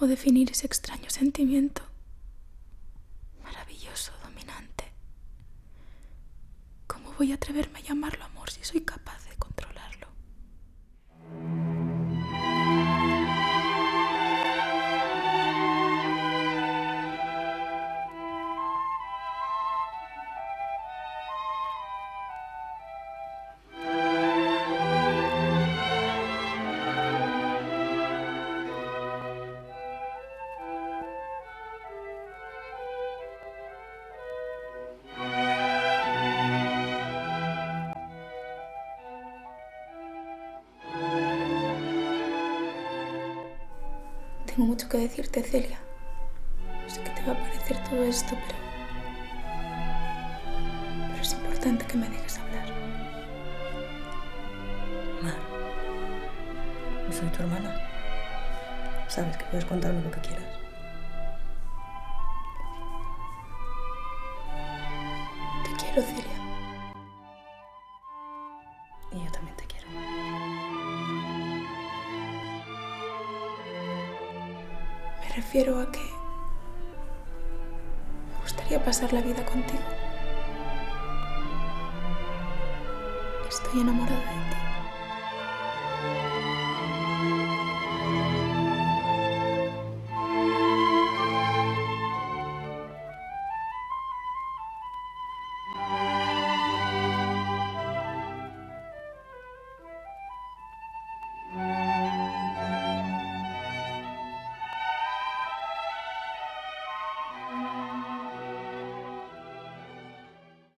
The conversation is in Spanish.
cómo definir ese extraño sentimiento. Maravilloso, dominante. ¿Cómo voy a atreverme a llamarlo amor si soy capaz de Tengo mucho que decirte, Celia. Sé que te va a parecer todo esto, pero. Pero es importante que me dejes hablar. Mar, yo soy tu hermana. Sabes que puedes contarme lo que quieras. Te quiero, Celia. Y yo también te quiero. Me refiero a que. Me gustaría pasar la vida contigo. Estoy enamorada de ti.